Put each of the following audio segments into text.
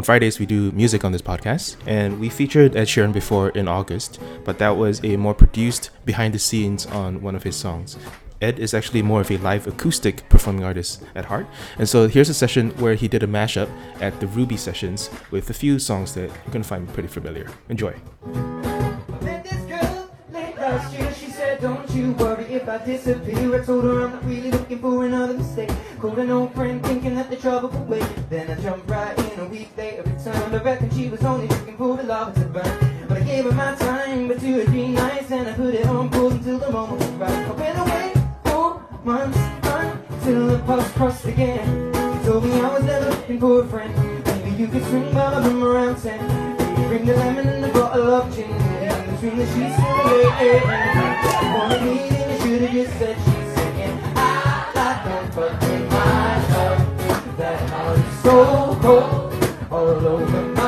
On Fridays, we do music on this podcast, and we featured Ed Sheeran before in August, but that was a more produced behind the scenes on one of his songs. Ed is actually more of a live acoustic performing artist at heart. And so here's a session where he did a mashup at the Ruby sessions with a few songs that you're going to find pretty familiar. Enjoy. Late I disappear. I told her I'm not really looking for another mistake. Called an old friend thinking that the trouble would wait. Then I jumped right in a week later. Returned. I reckon she was only looking for the lava to burn. But I gave her my time, but two or three nights, and I put it on pause until the moment was right. I went away four months until the post crossed again. She told me I was never looking for a friend. Maybe you could swing by my around ten. Bring the lemon and the bottle of gin. In between the sheets and the bed. You wanted me, just said she's singing. I like don't with my love. That heart is so cold, all over my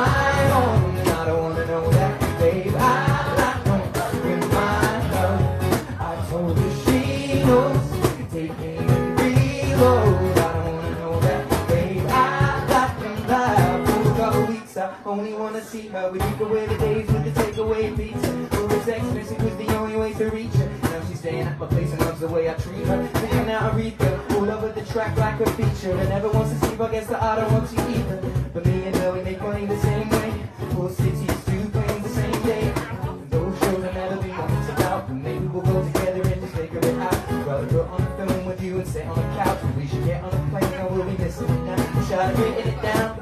I only wanna see her. We take away the days with the takeaway pizza. Who was text message was the only way to reach her. Now she's staying at my place and loves the way I treat her. Picking out Aretha, all over the track like a feature. And never wants to sleep, I guess that I don't want to either. But me and her, we make money the same way. Four cities, two planes the same day. And those shows will never be moments about. But maybe we'll go together and just figure it out. Rather go on the film with you and sit on the couch. We should get on a plane or we'll be missing it now. Have written it down,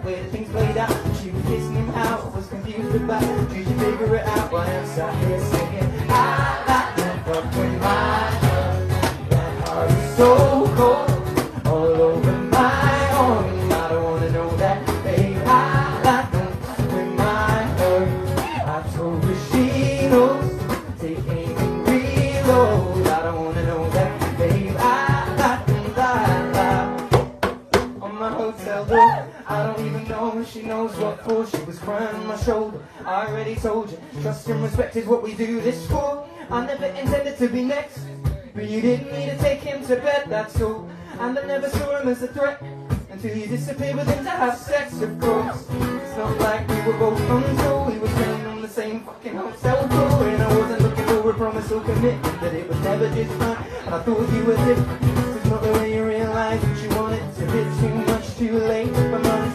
confused about. Did you figure it out while I'm sat here singing? I like that fuck my love. That heart is so cold, all over my arm. I don't wanna know that, babe. I like that with my heart. I told her she knows. Take aim and reload. I don't wanna know that, babe. I like that lie, on my hotel door. I don't even know if she knows what for. She was crying on my shoulder. I already told you, trust and respect is what we do this for. I never intended to be next, but you didn't need to take him to bed, that's all. And I never saw him as a threat until you disappeared with him to have sex, of course. It's not like we were both untold. He was staying on the same fucking hotel floor, and I wasn't looking for a promise or commitment, but it was never just fun. And I thought you were different. Is not the way you realize what you wanted. It's a bit too much, too late. If I'm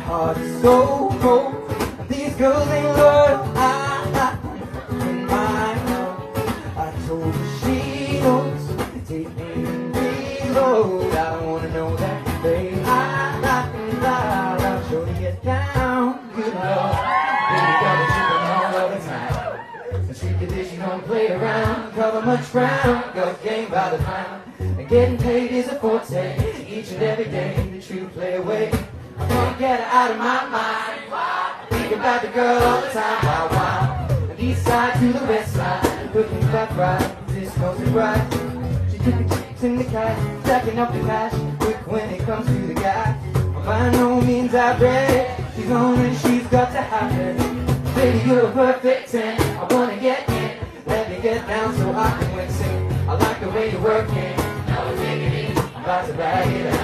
heart so cold. These girls ain't loyal. I like with my love. I told her she knows. Take and reload. I don't wanna know that, babe. I and lie. I'll show you get down. Good lord. Baby, got me tripping all the time. And she she don't play around. Cover much ground. Got game by the pound. And getting paid is a forte. Each and every day, the true play away. Can't get her out of my mind. Think about the girl all the time. Wow, wow. And east side to the west side. Looking back right. This goes to right. She took the chicks in the cash. Stacking up the cash. Quick when it comes to the guy. By no means I brag. She's on and she's got to have it. Baby, you're a perfect 10. I wanna get in. Let me get down so I can win sing. I like the way you're working. No diggity. I'm about to bag it up.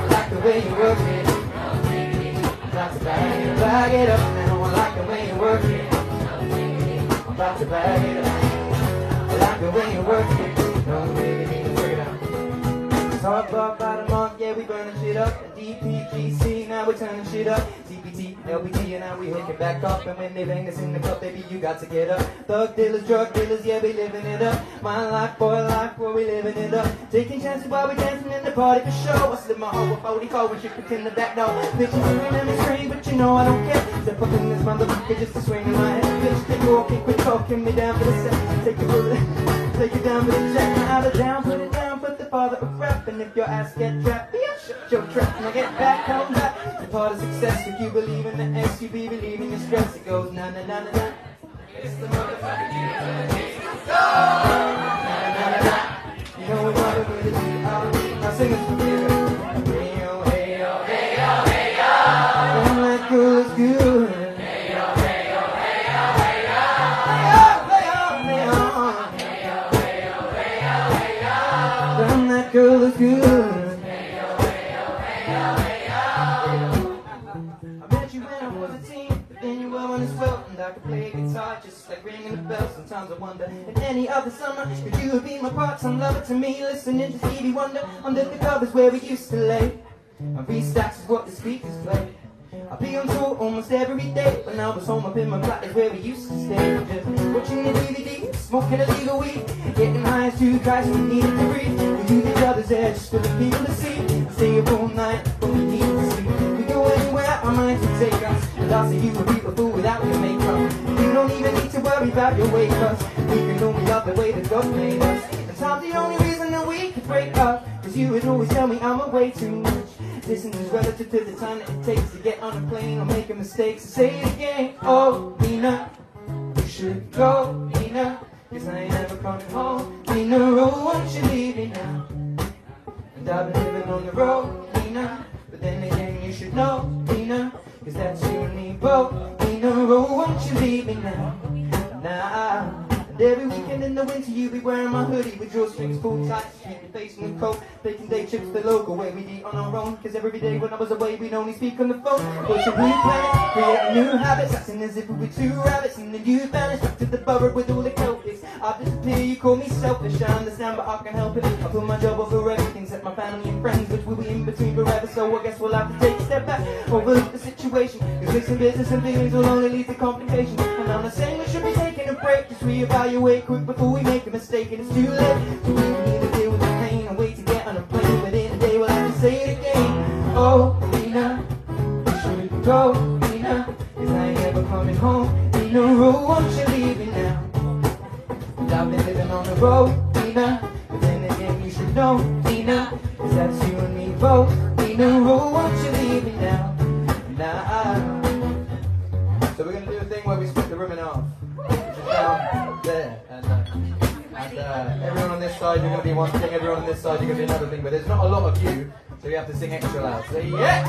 I like the way you're working. Bag it up. It now. I like the way working. No diggity. I'm about to bag it up. I like the way you're working. No diggity. Work it out. Talk about about a month, yeah, we burning shit up. DPGC, now we're turning shit up. LPT, and now we hook it back up. And when they bang us in the club, baby, you got to get up. Thug dealers, drug dealers, yeah, we living it up. My life, boy, life, boy, we living it up. Taking chances while we dancing in the party for show. I slip my heart with 44 when she pretend to back door. Bitches screaming and me scream, but you know I don't care. Step up in this motherfucker just to swing in my head. Bitch, take walking, quit talking me down for the set. Take it with it. Take it down for the check. Now out down, put it down, put the father of rap. And if your ass get trapped, yeah, your trap. Now get back home back. The part of success, if you believe in the S, you be believing your stress. It goes na na na na na. It's the motherfucking university. Go! You know we wanna put it out. Now sing it for me. Any other summer could you have been my part-time lover to me, listening to Stevie Wonder under the covers where we used to lay. And V-Stacks is what the speakers play. I'd be on tour almost every day. When I was home up in my flat is where we used to stay. Just watching the DVD, smoking illegal weed, getting high as two guys who needed to breathe. We use each other's edge just for the people to see. Stay up all night, but we need to sleep. We go anywhere our minds will take us. And I'll see you would be a beautiful without your makeup. You don't even need to worry about your weight, cause the way that God made us. And time's the only reason that we could break up. Cause you would always tell me I'm away too much. Distance is relative to the time that it takes to get on a plane or make a mistake. So say it again. Oh, Nina, you should go, Nina. Cause I ain't never coming home. Nina, oh, won't you leave me now? And I've been living on the road, Nina. But then again, you should know, Nina. Cause that's you and me both. Nina, oh, won't you leave me now? Nah. Every weekend in the winter, you be wearing my hoodie with drawstrings pulled tight, keep your face in the cold. Baking day trips to the local where we'd eat on our own. Cause every day when I was away, we'd only speak on the phone. Pushing new plans, creating new habits, acting as if we were two rabbits. And then you vanished back to the borough with all the Celtics. I disappear, you call me selfish, I understand, but I can help it. I put my job over everything, except my family and friends, which will be in between forever. So I guess we'll have to take a step back, overlook the situation. Cause mixing business and feelings will only lead to complications. And I'm not saying we should be break, just reevaluate quick before we make a mistake. And it's too late, we can either deal with the pain and wait to get on a plane. But in a day, we'll have to say it again. Oh, Nina, you should go, Nina, cause I ain't ever coming home. Nina, oh, won't you leave me now? And I've been living on the road, Nina. But then again, you should know, Nina. Cause that's you and me both. Nina, oh, won't you leave me now? Nah. Side, you're gonna be one thing. Everyone on this side, you're gonna be another thing. But there's not a lot of you, so you have to sing extra loud. So yeah!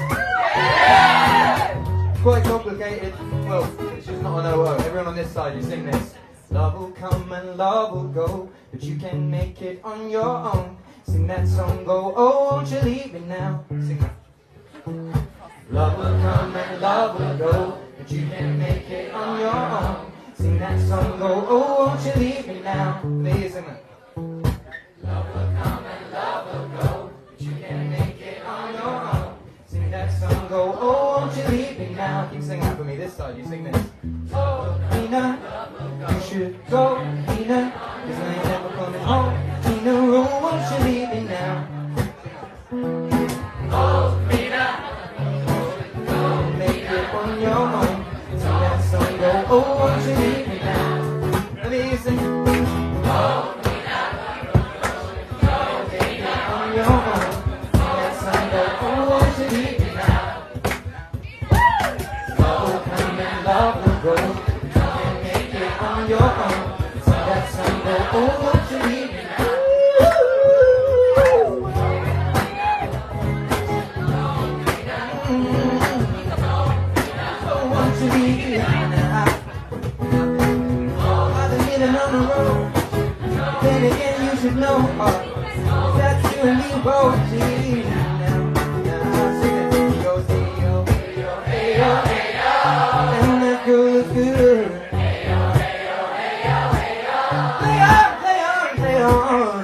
Quite complicated. Well, it's just not an OO. Everyone on this side, you sing this. Love will come and love will go, but you can make it on your own. Sing that song, go, oh, won't you leave me now? Sing that. Love will come and love will go, but you can make it on your own. Sing that song, go, oh, won't you leave me now? Please sing that. You sing this. Goes, hey, yo, hey, yo, hey, yo, hey, yo. And that girl is good. Play on, play on, play on.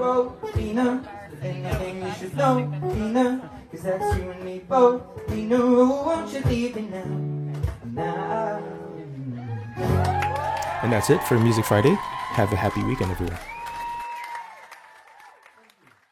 On the but then again you should know, Nina, cause that's you and me both. Nina, oh, won't you leave me now? Now. And that's it for Music Friday. Have a happy weekend, everyone.